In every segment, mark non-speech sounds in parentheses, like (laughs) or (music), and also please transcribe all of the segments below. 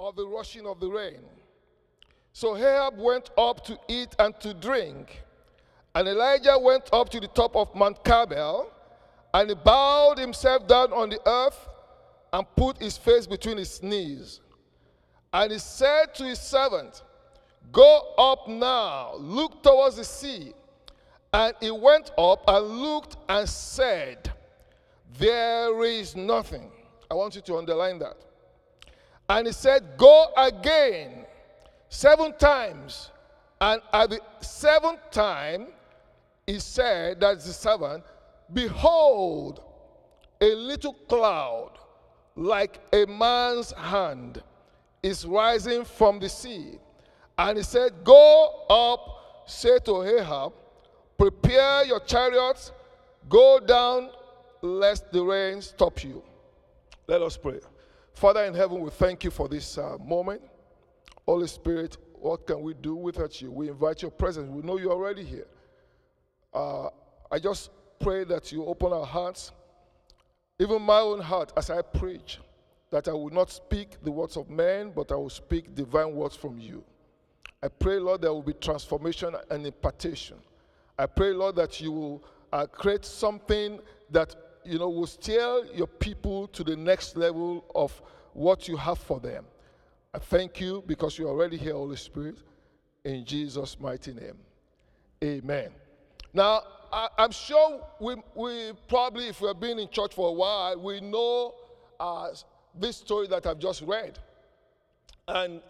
of the rushing of the rain. So Ahab went up to eat and to drink. And Elijah went up to the top of Mount Carmel, and he bowed himself down on the earth and put his face between his knees. And he said to his servant, Go up now, look towards the sea. And he went up and looked and said, There is nothing. I want you to underline that. And he said, Go again seven times. And at the seventh time, he said, That's the servant, Behold, a little cloud like a man's hand is rising from the sea. And he said, Go up, say to Ahab, prepare your chariots, go down, lest the rain stop you. Let us pray. Father in heaven, we thank you for this uh, moment. Holy Spirit, what can we do without you? We invite your presence. We know you're already here. Uh, I just pray that you open our hearts, even my own heart, as I preach, that I will not speak the words of men, but I will speak divine words from you. I pray, Lord, there will be transformation and impartation. I pray, Lord, that you will uh, create something that you know will steer your people to the next level of what you have for them. I thank you because you're already here, Holy Spirit, in Jesus' mighty name. Amen. Now, I, am sure we, we probably, if we've been in church for a while, we know uh, this story that I've just read. And,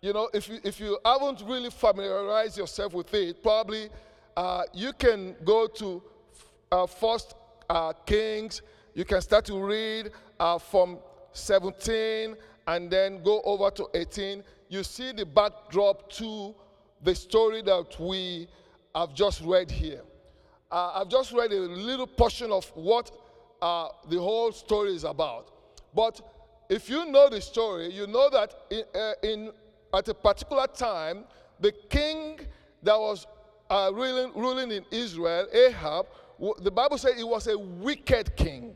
you know, if you, if you haven't really familiarized yourself with it, probably uh, you can go to uh, First uh, Kings. You can start to read uh, from 17 and then go over to 18. You see the backdrop to the story that we have just read here. Uh, I've just read a little portion of what uh, the whole story is about. But if you know the story, you know that in, uh, in at a particular time, the king that was uh, ruling, ruling in Israel, Ahab, the Bible says he was a wicked king.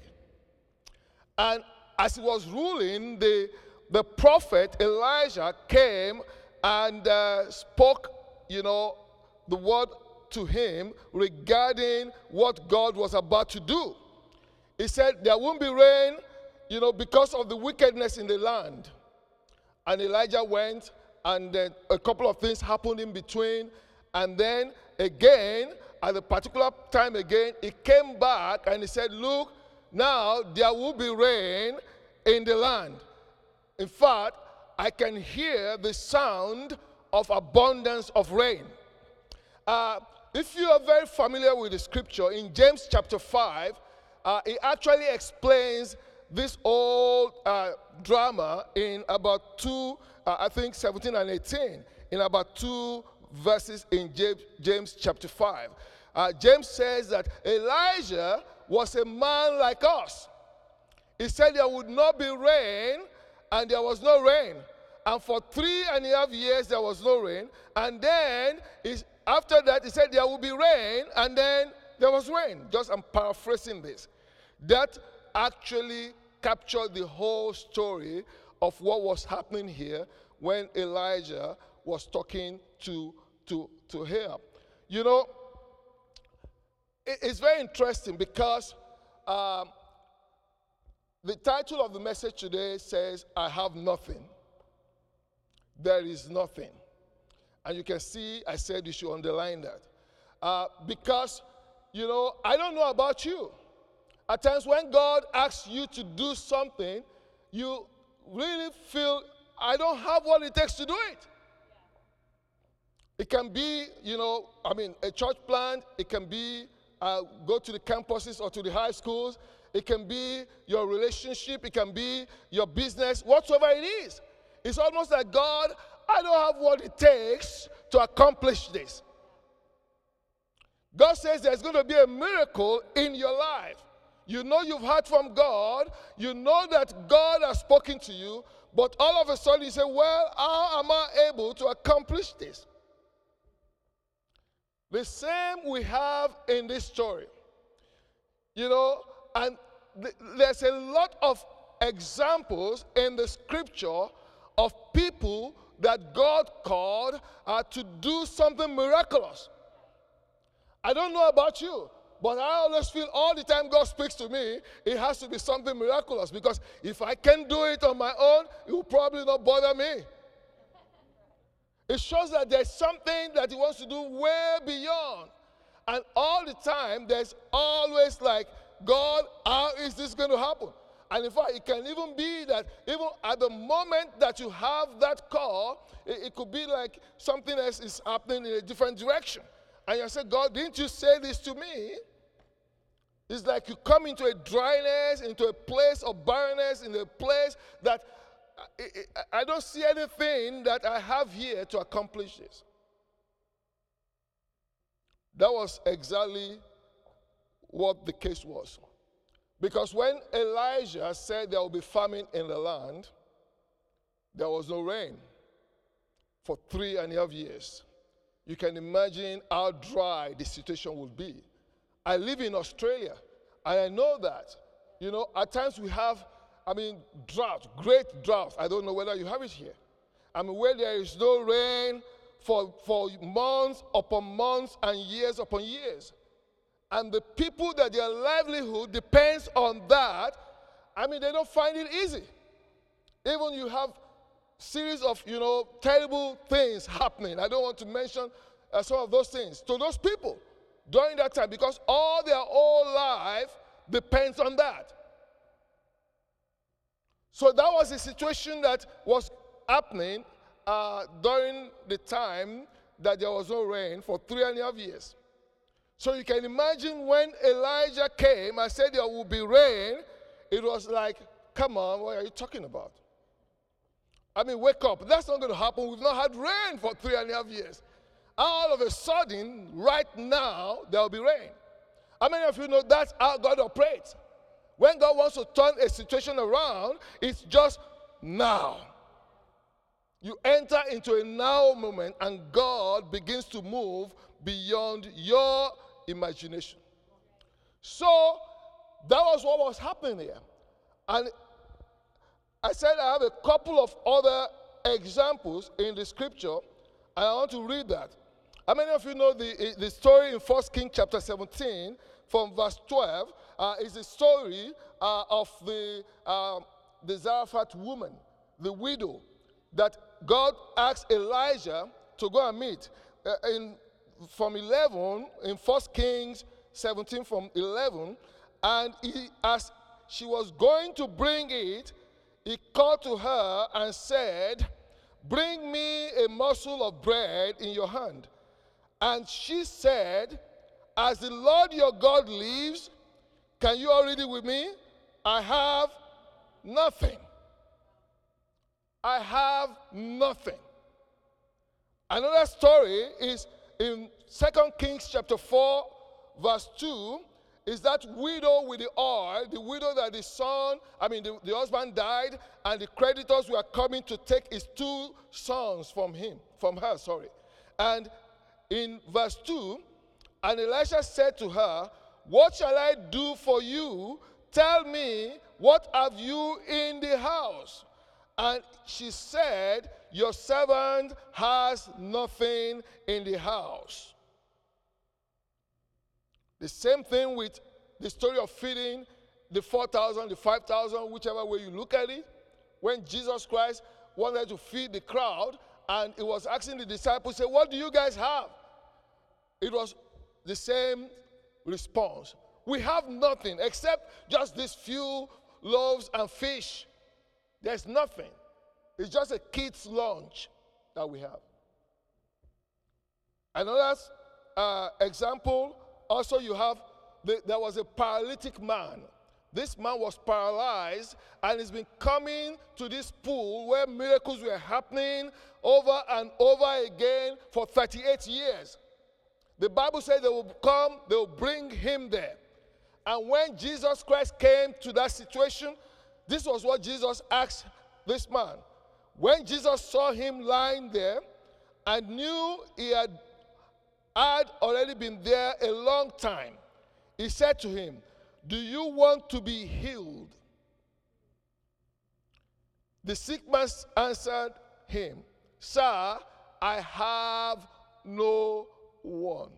And as he was ruling, the, the prophet Elijah came and uh, spoke, you know, the word to him regarding what God was about to do. He said, There won't be rain, you know, because of the wickedness in the land. And Elijah went, and then a couple of things happened in between. And then again, at a particular time again, he came back and he said, Look, now there will be rain in the land. In fact, I can hear the sound of abundance of rain. Uh, if you are very familiar with the scripture, in James chapter 5, uh, it actually explains this old uh, drama in about two, uh, I think 17 and 18, in about two verses in James, James chapter 5. Uh, James says that Elijah was a man like us. He said there would not be rain, and there was no rain. And for three and a half years, there was no rain. And then, after that, he said there will be rain, and then there was rain. Just I'm paraphrasing this. That actually captured the whole story of what was happening here when Elijah was talking to, to, to Ahab. You know, it, it's very interesting because um, the title of the message today says, I have nothing. There is nothing. And you can see, I said you should underline that. Uh, because, you know, I don't know about you. At times when God asks you to do something, you really feel, I don't have what it takes to do it. It can be, you know, I mean, a church plant, it can be uh, go to the campuses or to the high schools, it can be your relationship, it can be your business, whatsoever it is. It's almost like God, I don't have what it takes to accomplish this. God says there's going to be a miracle in your life. You know you've heard from God, you know that God has spoken to you, but all of a sudden you say, Well, how am I able to accomplish this? The same we have in this story. You know, and th- there's a lot of examples in the scripture of people that God called uh, to do something miraculous. I don't know about you, but I always feel all the time God speaks to me, it has to be something miraculous because if I can do it on my own, it will probably not bother me. It shows that there's something that He wants to do way beyond. And all the time, there's always like, God, how is this going to happen? And in fact, it can even be that even at the moment that you have that call, it, it could be like something else is happening in a different direction. And you say, God, didn't you say this to me? It's like you come into a dryness, into a place of barrenness, in a place that I, don't see anything that I have here to accomplish this. That was exactly what the case was. Because when Elijah said there will be famine in the land, there was no rain for three and a half years. You can imagine how dry the situation would be. I live in Australia, and I know that. You know, at times we have, I mean, drought, great drought. I don't know whether you have it here. I mean, where there is no rain for, for months upon months and years upon years and the people that their livelihood depends on that, I mean, they don't find it easy. Even you have series of, you know, terrible things happening. I don't want to mention uh, some of those things to those people during that time because all their whole life depends on that. So that was the situation that was happening uh, during the time that there was no rain for three and a half years. So you can imagine when Elijah came and said there will be rain, it was like, come on, what are you talking about? I mean, wake up. That's not going to happen. We've not had rain for three and a half years. All of a sudden, right now, there will be rain. How many of you know that's how God operates? When God wants to turn a situation around, it's just now. You enter into a now moment, and God begins to move beyond your imagination. So that was what was happening here. And I said I have a couple of other examples in the scripture, and I want to read that. How many of you know the, the story in 1 King chapter 17 from verse 12? Uh, is the story uh, of the, uh, the Zarephath woman, the widow, that God asked Elijah to go and meet. Uh, in from 11 in First Kings 17 from 11, and he, as she was going to bring it, he called to her and said, Bring me a morsel of bread in your hand. And she said, As the Lord your God lives, can you all read it with me? I have nothing. I have nothing. Another story is in Second Kings chapter 4, verse 2, is that widow with the oil, the widow that the son, I mean, the, the husband died, and the creditors were coming to take his two sons from him, from her, sorry. And in verse 2, and Elisha said to her, What shall I do for you? Tell me, what have you in the house? And she said, Your servant has nothing in the house. The same thing with the story of feeding the 4,000, the 5,000, whichever way you look at it. When Jesus Christ wanted to feed the crowd and he was asking the disciples, say, What do you guys have? It was the same response. We have nothing except just these few loaves and fish. There's nothing. It's just a kid's lunch that we have. Another uh, example also, you have the, there was a paralytic man. This man was paralyzed and he's been coming to this pool where miracles were happening over and over again for 38 years. The Bible says they will come, they will bring him there. And when Jesus Christ came to that situation, this was what Jesus asked this man. When Jesus saw him lying there and knew he had had already been there a long time, he said to him, Do you want to be healed? The sick man answered him, Sir, I have no one.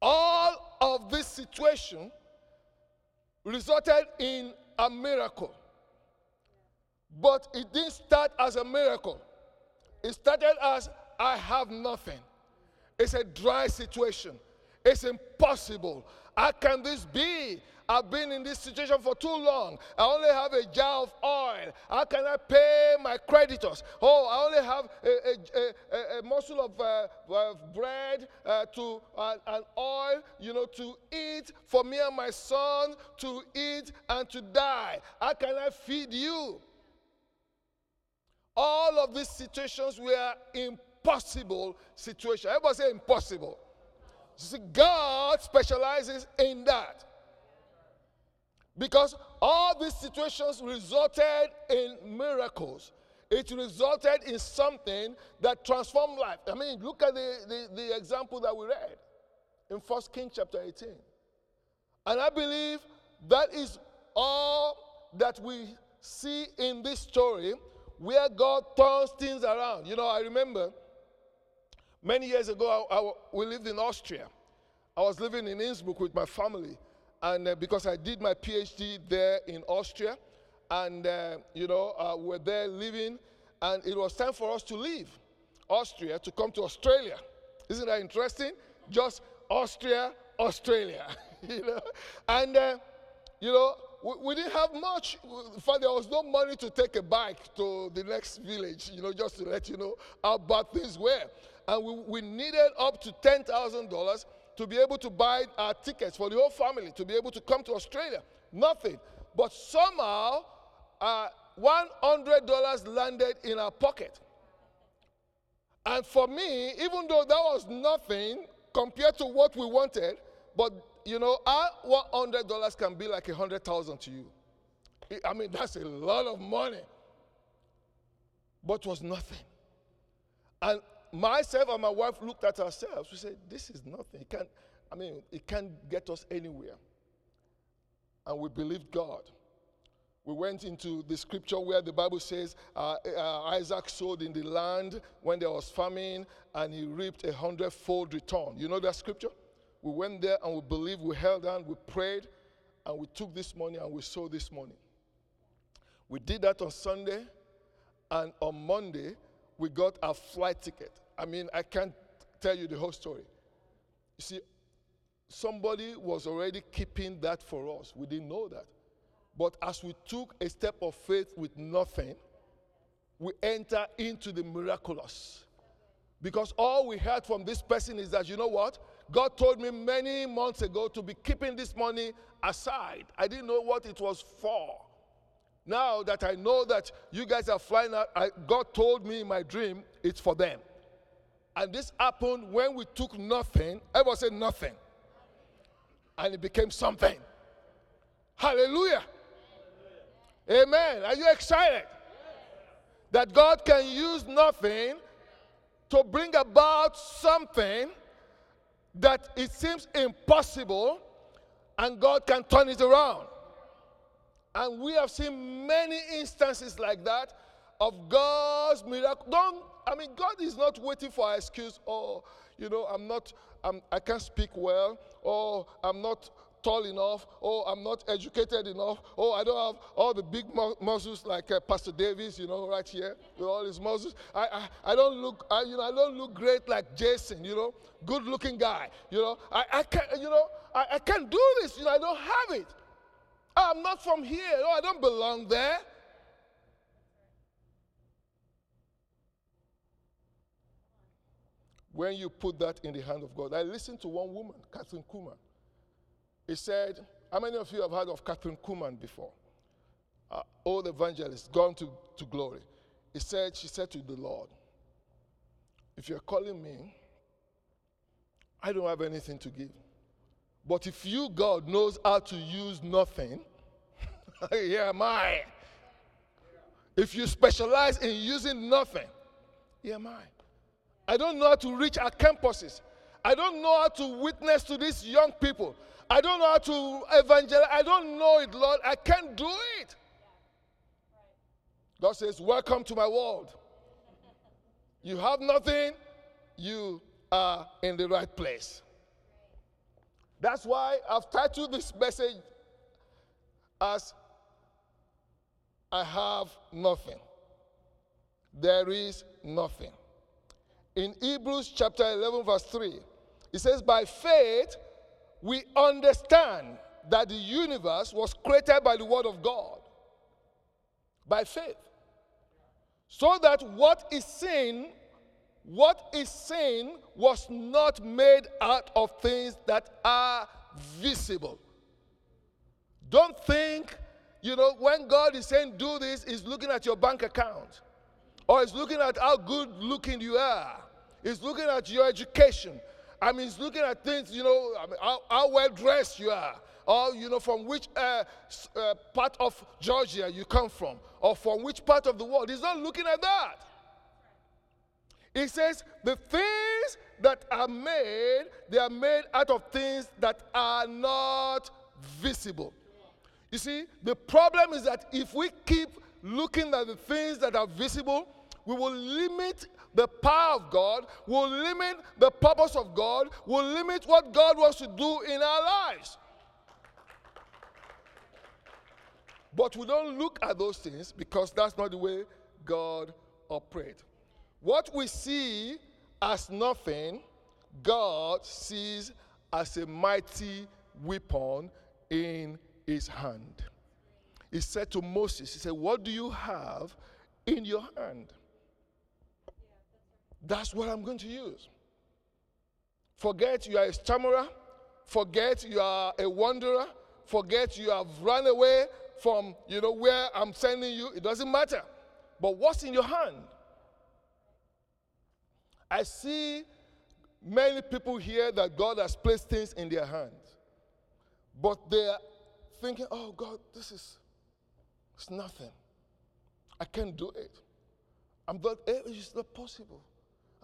All of this situation resulted in a miracle. But it didn't start as a miracle. It started as I have nothing. It's a dry situation. It's impossible. How can this be? I've been in this situation for too long. I only have a jar of oil. How can I pay my creditors? Oh, I only have a, a, a, a morsel of uh, uh, bread uh, to uh, and oil, you know, to eat for me and my son to eat and to die. How can I feed you? All of these situations were impossible situations. Everybody say impossible. See, God specializes in that. Because all these situations resulted in miracles. It resulted in something that transformed life. I mean, look at the, the, the example that we read in First King chapter 18. And I believe that is all that we see in this story where God turns things around. You know, I remember many years ago, I, I, we lived in Austria. I was living in Innsbruck with my family. And uh, because I did my PhD there in Austria, and, uh, you know, uh, we're there living, and it was time for us to leave Austria to come to Australia. Isn't that interesting? Just Austria, Australia, (laughs) you know? And, uh, you know, we, we, didn't have much. In fact, there was no money to take a bike to the next village, you know, just to let you know how bad things were. And we, we needed up to $10,000 to be able to buy our tickets for the whole family to be able to come to Australia. Nothing. But somehow, uh, $100 landed in our pocket. And for me, even though that was nothing compared to what we wanted, but you know, our $100 can be like a 100,000 to you. I mean, that's a lot of money. But was nothing. And myself and my wife looked at ourselves. We said, This is nothing. It can't, I mean, it can't get us anywhere. And we believed God. We went into the scripture where the Bible says uh, uh, Isaac sowed in the land when there was famine and he reaped a hundredfold return. You know that scripture? We went there and we believed, we held on, we prayed, and we took this money and we sowed this money. We did that on Sunday, and on Monday, we got our flight ticket. I mean, I can't tell you the whole story. You see, somebody was already keeping that for us. We didn't know that. But as we took a step of faith with nothing, we enter into the miraculous. Because all we heard from this person is that, you know what? God told me many months ago to be keeping this money aside. I didn't know what it was for. Now that I know that you guys are flying out, I, God told me in my dream it's for them. And this happened when we took nothing. Everyone said nothing. And it became something. Hallelujah. Amen. Are you excited? That God can use nothing to bring about something that it seems impossible and God can turn it around. And we have seen many instances like that of God's miracle. Don't, I mean, God is not waiting for an excuse. Oh, you know, I'm not, I'm, I can't speak well. Or I'm not tall enough. Oh, I'm not educated enough. Oh, I don't have all the big mu- muscles like uh, Pastor Davis, you know, right here with all his muscles. I, I, I don't look, I, you know, I don't look great like Jason, you know, good looking guy. You know, I, I can't, you know, I, I can't do this. You know, I don't have it. I'm not from here. Oh, I don't belong there. When you put that in the hand of God, I listened to one woman, Kathryn Kuhlman. He said, How many of you have heard of Kathryn Kuhlman before? Uh, old evangelist, gone to, to glory. He said, She said to the Lord, If you're calling me, I don't have anything to give. But if you, God, knows how to use nothing, (laughs) here am I. If you specialize in using nothing, here am I. I don't know how to reach our campuses. I don't know how to witness to these young people. I don't know how to evangelize. I don't know it, Lord. I can't do it. God says, Welcome to my world. You have nothing, you are in the right place. That's why I've titled this message as I have nothing. There is nothing. In Hebrews chapter 11, verse 3, it says, By faith, we understand that the universe was created by the word of God. By faith. So that what is seen, what is seen was not made out of things that are visible. Don't think, you know, when God is saying do this, He's looking at your bank account. Or He's looking at how good looking you are. He's looking at your education. I mean, he's looking at things, you know, I mean, how, how well dressed you are, or, you know, from which uh, uh, part of Georgia you come from, or from which part of the world. He's not looking at that. He says, the things that are made, they are made out of things that are not visible. You see, the problem is that if we keep looking at the things that are visible, we will limit the power of God, will limit the purpose of God, will limit what God wants to do in our lives. But we don't look at those things because that's not the way God operates. What we see as nothing, God sees as a mighty weapon in his hand. He said to Moses, He said, What do you have in your hand? That's what I'm going to use. Forget you are a stammerer. Forget you are a wanderer. Forget you have run away from, you know, where I'm sending you. It doesn't matter. But what's in your hand? I see many people here that God has placed things in their hands. But they're thinking, oh God, this is it's nothing. I can't do it. I'm not, it's not possible.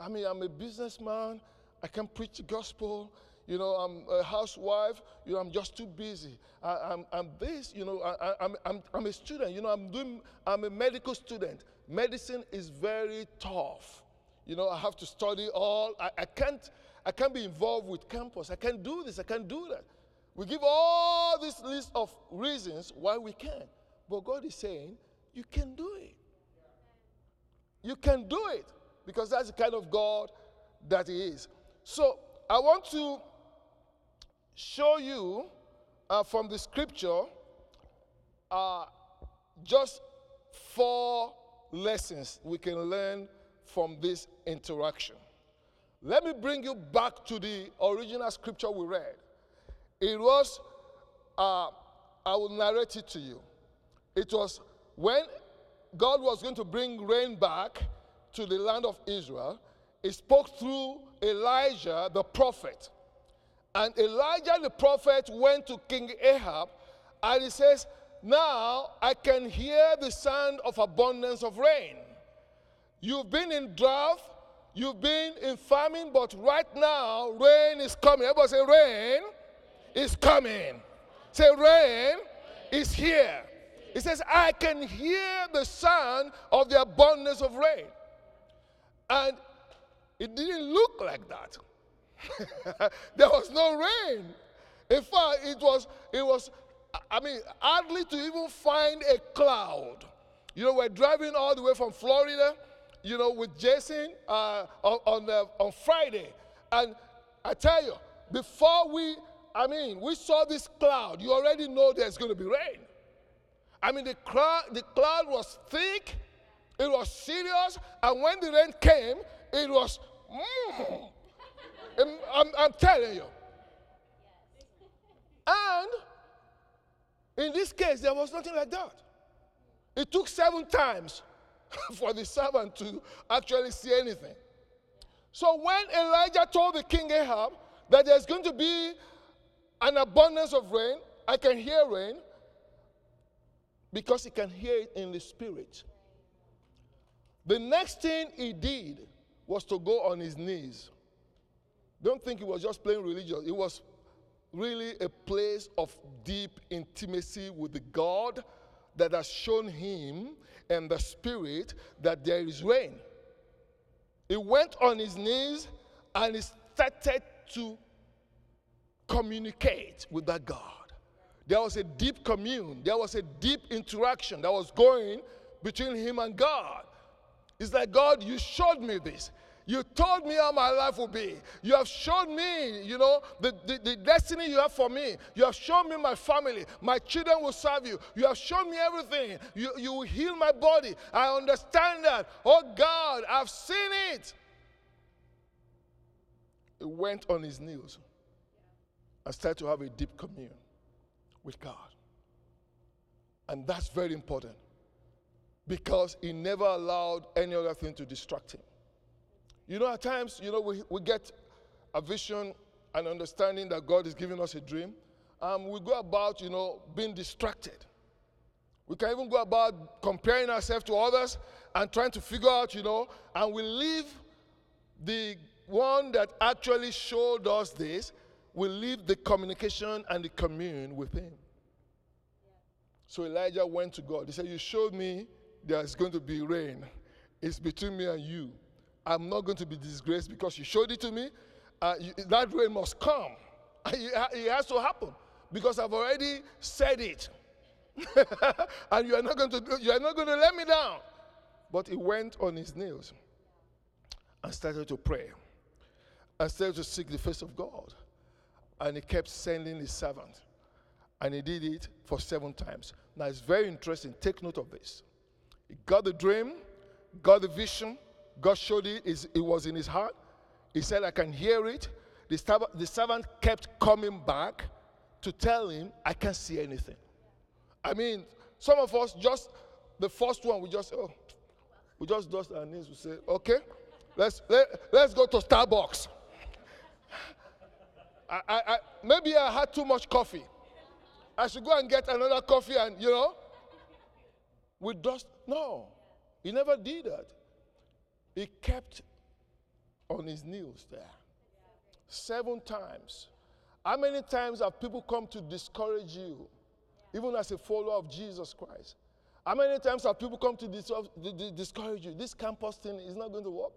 I mean, I'm a businessman. I can preach the gospel. You know, I'm a housewife. You know, I'm just too busy. I, am I'm, I'm this. You know, I, I'm, I'm, I'm a student. You know, I'm doing. I'm a medical student. Medicine is very tough. You know, I have to study all. I, I can't. I can't be involved with campus. I can't do this. I can't do that. We give all this list of reasons why we can't. But God is saying, you can do it. You can do it because that's the kind of God that He is. So I want to show you uh, from the scripture uh, just four lessons we can learn from this interaction. Let me bring you back to the original scripture we read. It was, uh, I will narrate it to you. It was when God was going to bring rain back to the land of Israel, he spoke through Elijah the prophet. And Elijah the prophet went to King Ahab and he says, Now I can hear the sound of abundance of rain. You've been in drought, you've been in famine, but right now rain is coming. Everybody say, Rain is coming. Say, Rain is here. He says, I can hear the sound of the abundance of rain. And it didn't look like that. (laughs) there was no rain. In fact, it was, it was, I mean, hardly to even find a cloud. You know, we're driving all the way from Florida, you know, with Jason uh, on, on, uh, on Friday. And I tell you, before we, I mean, we saw this cloud, you already know there's going to be rain. I mean, the, cloud, the cloud was thick, it was serious, and when the rain came, it was, mm, I'm, I'm telling you. And in this case, there was nothing like that. It took seven times (laughs) for the servant to actually see anything. So when Elijah told the king Ahab that there's going to be an abundance of rain, I can hear rain because he can hear it in the spirit. The next thing he did was to go on his knees. Don't think he was just playing religious. It was really a place of deep intimacy with the God that has shown him and the spirit that there is rain. He went on his knees and he started to communicate with that God. There was a deep commune, there was a deep interaction that was going between him and God. It's like, God, you showed me this. You told me how my life will be. You have shown me, you know, the, the, the, destiny you have for me. You have shown me my family. My children will serve you. You have shown me everything. You, you will heal my body. I understand that. Oh God, I've seen it. He went on his knees and started to have a deep communion with God. And that's very important because he never allowed any other thing to distract him. You know, at times, you know, we, we get a vision and understanding that God is giving us a dream. Um, we go about, you know, being distracted. We can even go about comparing ourselves to others and trying to figure out, you know, and we leave the one that actually showed us this, we leave the communication and the commune with him. So Elijah went to God. He said, You showed me there's going to be rain. It's between me and you. I'm not going to be disgraced because you showed it to me. Uh, you, that rain must come. (laughs) it has to happen because I've already said it. (laughs) and you are not going to you are not going to let me down. But he went on his knees and started to pray and started to seek the face of God. And he kept sending his servant. And he did it for seven times. Now it's very interesting. Take note of this. He got the dream, got the vision, God showed it, it was in his heart. He said, I can hear it. The, servant kept coming back to tell him, I can't see anything. I mean, some of us just, the first one, we just, oh, we just dust our knees. We say, okay, let's, let, let's go to Starbucks. I, I, I, maybe I had too much coffee. I should go and get another coffee and, you know, we dust. No, he never did that. He kept on his knees there seven times. How many times have people come to discourage you, even as a follower of Jesus Christ? How many times have people come to discourage you? This campus thing is not going to work.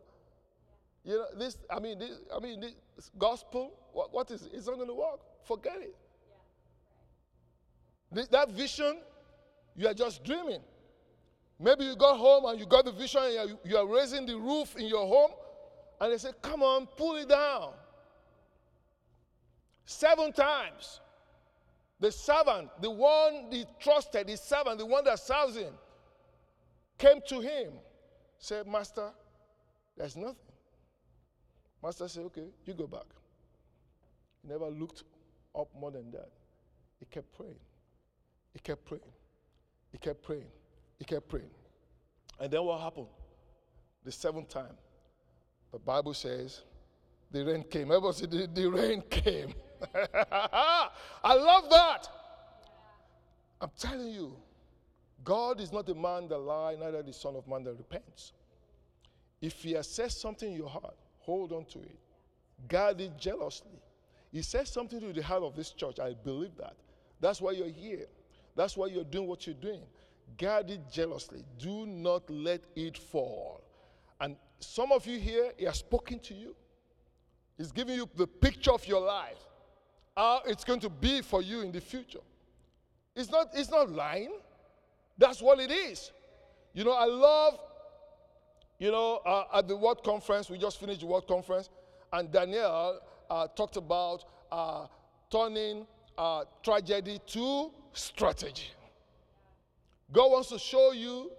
You know, this, I mean, this, I mean, this gospel, what, what is it? It's not going to work. Forget it. This, that vision, you are just dreaming. Maybe you got home and you got the vision and you are raising the roof in your home, and they say, Come on, pull it down. Seven times. The servant, the one he trusted, his servant, the one that serves him, came to him, said, Master, there's nothing. Master said, Okay, you go back. He never looked up more than that. He kept praying. He kept praying. He kept praying. He kept praying. And then what happened? The seventh time, the Bible says, the rain came. Everybody said, the, the rain came. (laughs) I love that. I'm telling you, God is not a man that lies, neither the Son of Man that repents. If He has said something in your heart, hold on to it. Guard it jealously. He says something to the heart of this church. I believe that. That's why you're here. That's why you're doing what you're doing. Guard it jealously. Do not let it fall. And some of you here, He has spoken to you. He's giving you the picture of your life, how it's going to be for you in the future. It's not, it's not lying. That's what it is. You know, I love, you know, uh, at the World Conference, we just finished the World Conference, and Daniel uh, talked about uh, turning uh, tragedy to strategy. God wants to show you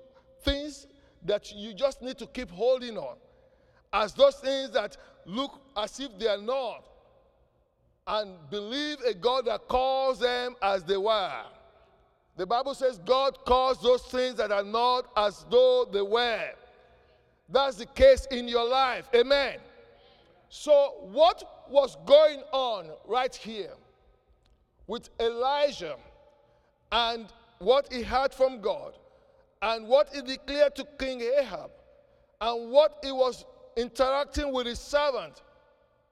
things that you just need to keep holding on. As those things that look as if they are not. And believe a God that calls them as they were. The Bible says God calls those things that are not as though they were. That's the case in your life. Amen. So, what was going on right here with Elijah and what he heard from God and what he declared to King Ahab and what he was interacting with his servant.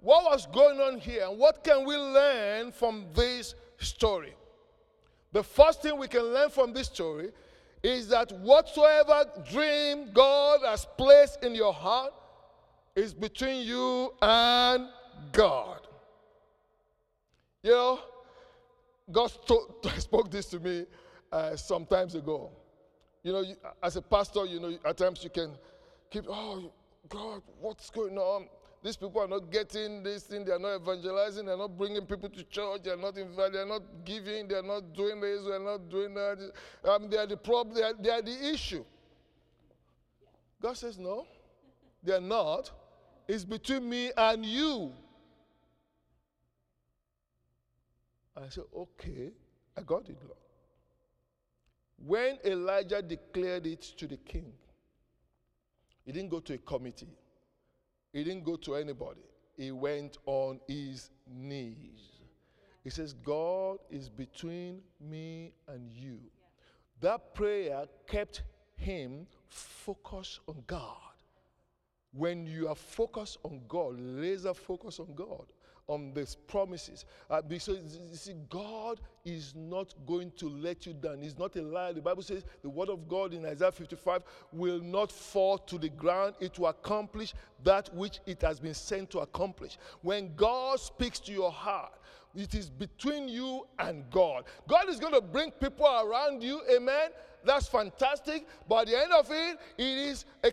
What was going on here and what can we learn from this story? The first thing we can learn from this story is that whatsoever dream God has placed in your heart is between you and God. You know, God (laughs) spoke this to me uh, some times ago. You know, you, as a pastor, you know, at times you can keep, oh, God, what's going on? These people are not getting this thing. They are not evangelizing. They're not bringing people to church. They're not inviting. They're not giving. They're not doing this. They're not doing that. Um, they are the problem. They are, they are the issue. God says, no, they are not. It's between me and you. I said, okay, I got it, Lord. When Elijah declared it to the king, he didn't go to a committee. He didn't go to anybody. He went on his knees. He says, God is between me and you. That prayer kept him focused on God. When you are focused on God, laser focus on God, on these promises. Uh, because you see, God is not going to let you down. He's not a liar. The Bible says the word of God in Isaiah 55 will not fall to the ground. It will accomplish that which it has been sent to accomplish. When God speaks to your heart, it is between you and God. God is going to bring people around you. Amen. That's fantastic. But at the end of it, it is a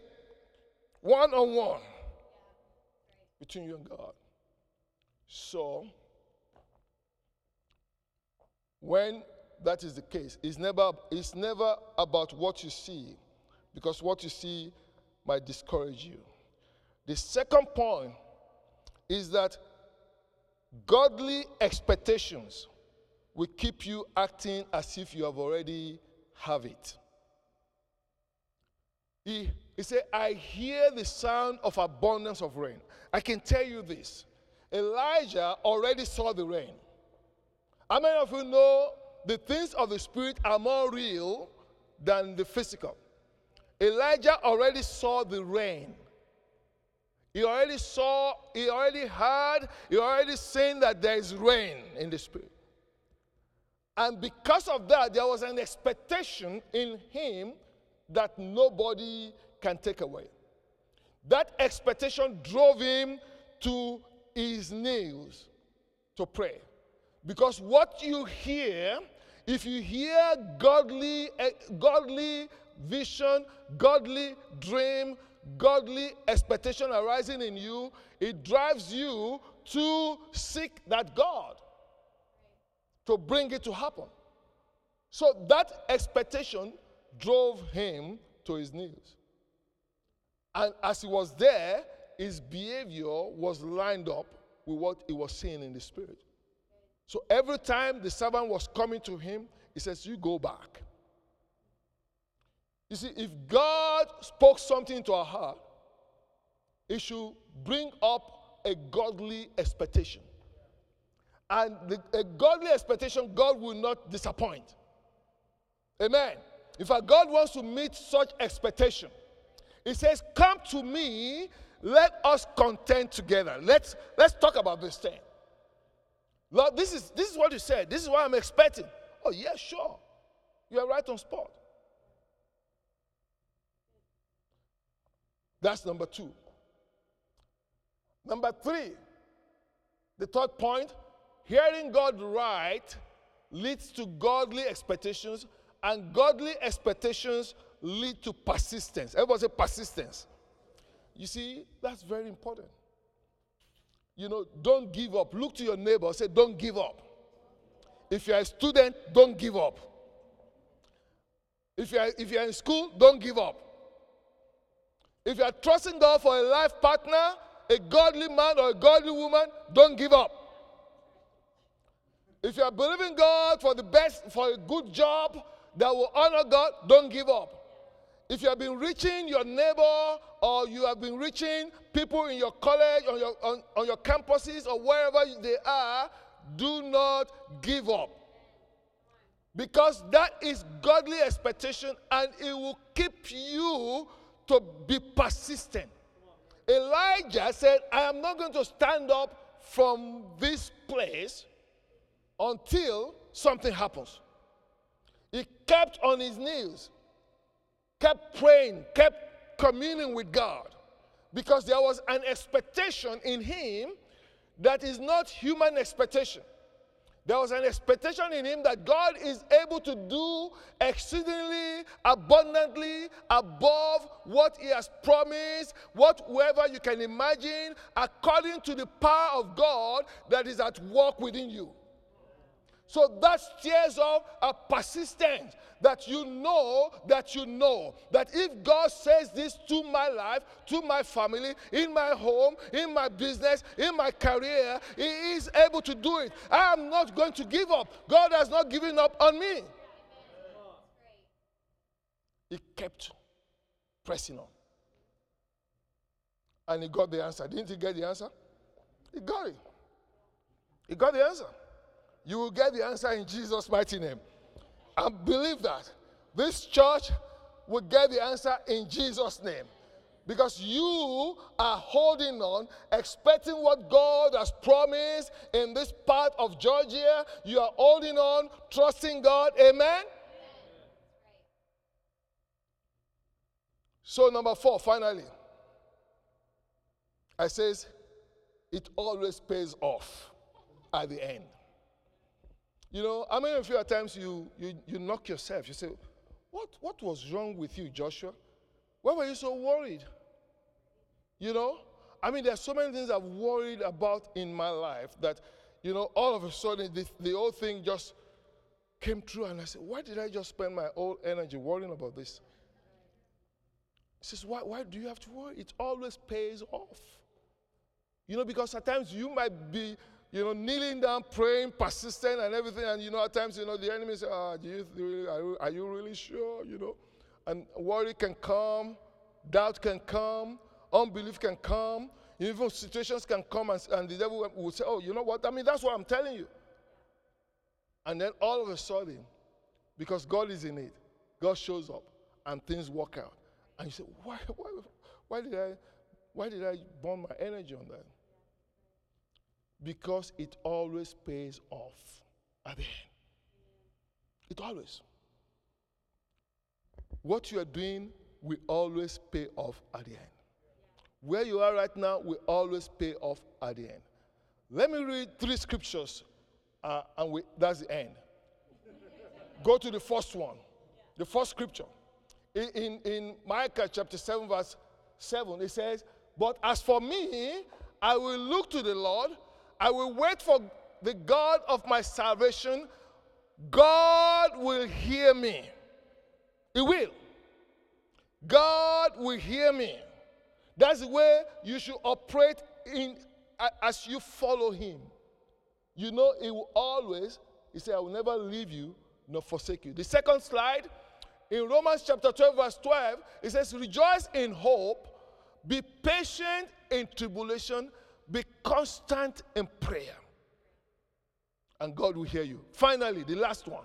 one on one between you and God. So, when that is the case, it's never, it's never about what you see, because what you see might discourage you. The second point is that godly expectations will keep you acting as if you have already have it. He, he said, I hear the sound of abundance of rain. I can tell you this Elijah already saw the rain. How many of you know the things of the spirit are more real than the physical? Elijah already saw the rain. He already saw, he already heard, he already seen that there is rain in the spirit. And because of that, there was an expectation in him that nobody can take away. That expectation drove him to his knees to pray. Because what you hear, if you hear godly, eh, godly vision, godly dream, godly expectation arising in you, it drives you to seek that God to bring it to happen. So that expectation drove him to his knees. And as he was there, his behavior was lined up with what he was seeing in the spirit. So every time the servant was coming to him, he says, You go back. You see, if God spoke something into our heart, it should bring up a godly expectation. And the, a godly expectation, God will not disappoint. Amen. In fact, God wants to meet such expectation. He says, Come to me let us contend together. Let's let's talk about this thing. Lord, this is this is what you said. This is what I'm expecting. Oh, yeah, sure. You are right on spot. That's number two. Number three, the third point, hearing God right leads to godly expectations, and godly expectations lead to persistence. Everybody say persistence. You see, that's very important. You know, don't give up. Look to your neighbor, say, don't give up. If you're a student, don't give up. If you're, if you're in school, don't give up. If you're trusting God for a life partner, a godly man or a godly woman, don't give up. If you're believing God for the best, for a good job that will honor God, don't give up. If you have been reaching your neighbor or you have been reaching people in your college, on your, on, on your campuses, or wherever they are, do not give up. Because that is godly expectation and it will keep you to be persistent. Elijah said, I am not going to stand up from this place until something happens. He kept on his knees kept praying, kept communing with God because there was an expectation in him that is not human expectation. There was an expectation in him that God is able to do exceedingly abundantly above what he has promised, whatever you can imagine, according to the power of God that is at work within you. So that stirs up a persistence that you know that you know that if God says this to my life, to my family, in my home, in my business, in my career, He is able to do it. I am not going to give up. God has not given up on me. He kept pressing on. And he got the answer. Didn't he get the answer? He got it. He got the answer. You will get the answer in Jesus' mighty name. And believe that. This church will get the answer in Jesus' name. Because you are holding on, expecting what God has promised in this part of Georgia. You are holding on, trusting God. Amen? So, number four, finally, I says, it always pays off at the end. You know, how many of you at times you, you, you knock yourself? You say, what, what was wrong with you, Joshua? Why were you so worried? You know? I mean, there are so many things I've worried about in my life that, you know, all of a sudden the, the whole thing just came true. And I said, why did I just spend my whole energy worrying about this? He says, why, why do you have to worry? It always pays off. You know, because at times you might be you know, kneeling down, praying, persistent, and everything. And you know, at times, you know, the enemy say, "Ah, do you are, you, are you really sure?" You know, and worry can come, doubt can come, unbelief can come, even situations can come, and, and the devil will say, "Oh, you know what? I mean, that's what I'm telling you." And then all of a sudden, because God is in it, God shows up, and things work out. And you say, "Why? Why? Why did I? Why did I burn my energy on that?" Because it always pays off at the end. It always. What you are doing will always pay off at the end. Where you are right now will always pay off at the end. Let me read three scriptures, uh, and we, that's the end. Go to the first one. The first scripture. In, in, in Micah chapter 7, verse 7, it says, But as for me, I will look to the Lord I will wait for the God of my salvation. God will hear me. He will. God will hear me. That's the way you should operate in as you follow him. You know, he will always, he said, I will never leave you nor forsake you. The second slide, in Romans chapter 12, verse 12, it says, Rejoice in hope, be patient in tribulation, be constant in prayer. And God will hear you. Finally, the last one.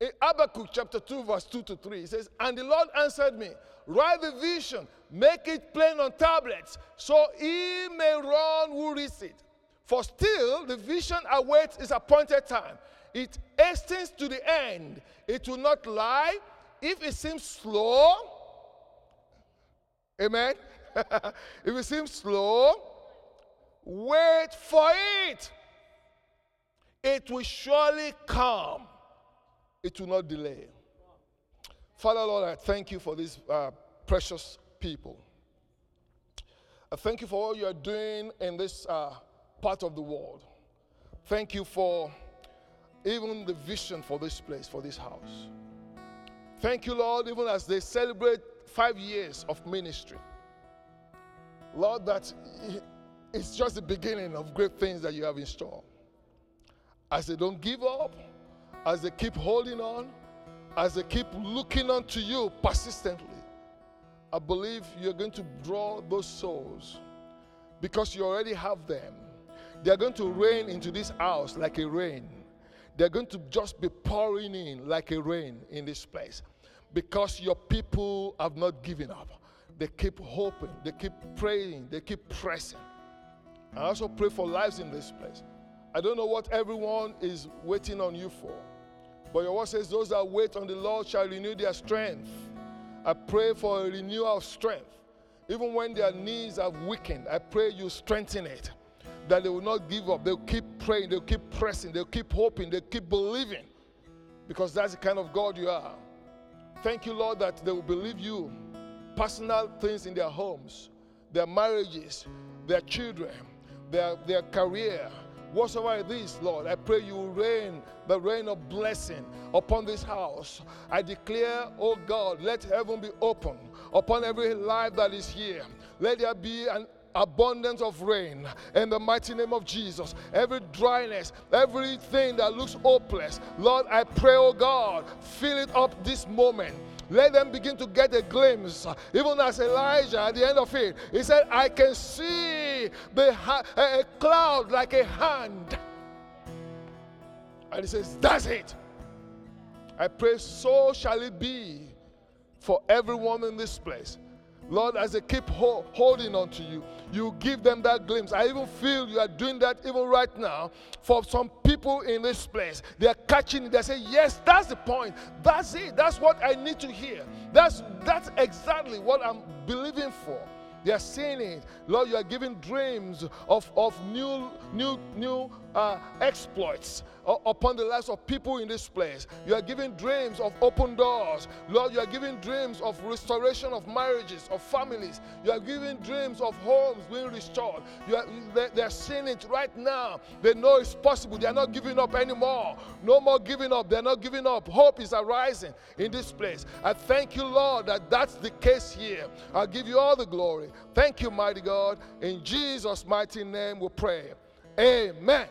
In Habakkuk chapter 2, verse 2 to 3, it says, And the Lord answered me, Write the vision, make it plain on tablets, so he may run who reads it. For still the vision awaits its appointed time. It hastens to the end. It will not lie. If it seems slow, amen. (laughs) if it seems slow, wait for it. It will surely come, it will not delay. Father, Lord, I thank you for these uh, precious people. I thank you for all you are doing in this uh, part of the world. Thank you for even the vision for this place, for this house. Thank you, Lord, even as they celebrate five years of ministry. Lord, that it's just the beginning of great things that you have in store. As they don't give up, as they keep holding on, as they keep looking unto you persistently, I believe you're going to draw those souls because you already have them. They're going to rain into this house like a rain. They're going to just be pouring in like a rain in this place because your people have not given up. They keep hoping, they keep praying, they keep pressing. I also pray for lives in this place. I don't know what everyone is waiting on you for, but your word says, Those that wait on the Lord shall renew their strength. I pray for a renewal of strength. Even when their knees are weakened, I pray you strengthen it. That they will not give up. They'll keep praying, they'll keep pressing, they'll keep hoping, they'll keep believing. Because that's the kind of God you are. Thank you, Lord, that they will believe you. Personal things in their homes, their marriages, their children, their, their career, whatsoever it is, Lord, I pray you rain the rain of blessing upon this house. I declare, oh God, let heaven be open upon every life that is here. Let there be an abundance of rain in the mighty name of Jesus. Every dryness, everything that looks hopeless, Lord, I pray, oh God, fill it up this moment. Let them begin to get a glimpse. Even as Elijah at the end of it, he said, I can see the a cloud like a hand. And he says, That's it. I pray, so shall it be for everyone in this place. Lord, as they keep ho- holding on to you, you give them that glimpse. I even feel you are doing that even right now for some people in this place. They are catching it. They say, Yes, that's the point. That's it. That's what I need to hear. That's, that's exactly what I'm believing for. They are seeing it. Lord, you are giving dreams of, of new, new, new uh, exploits upon the lives of people in this place. You are giving dreams of open doors. Lord, you are giving dreams of restoration of marriages, of families. You are giving dreams of homes being restored. You are, they, they are seeing it right now. They know it's possible. They are not giving up anymore. No more giving up. They're not giving up. Hope is arising in this place. I thank you, Lord, that that's the case here. I'll give you all the glory. Thank you, mighty God. In Jesus' mighty name we pray. Amen.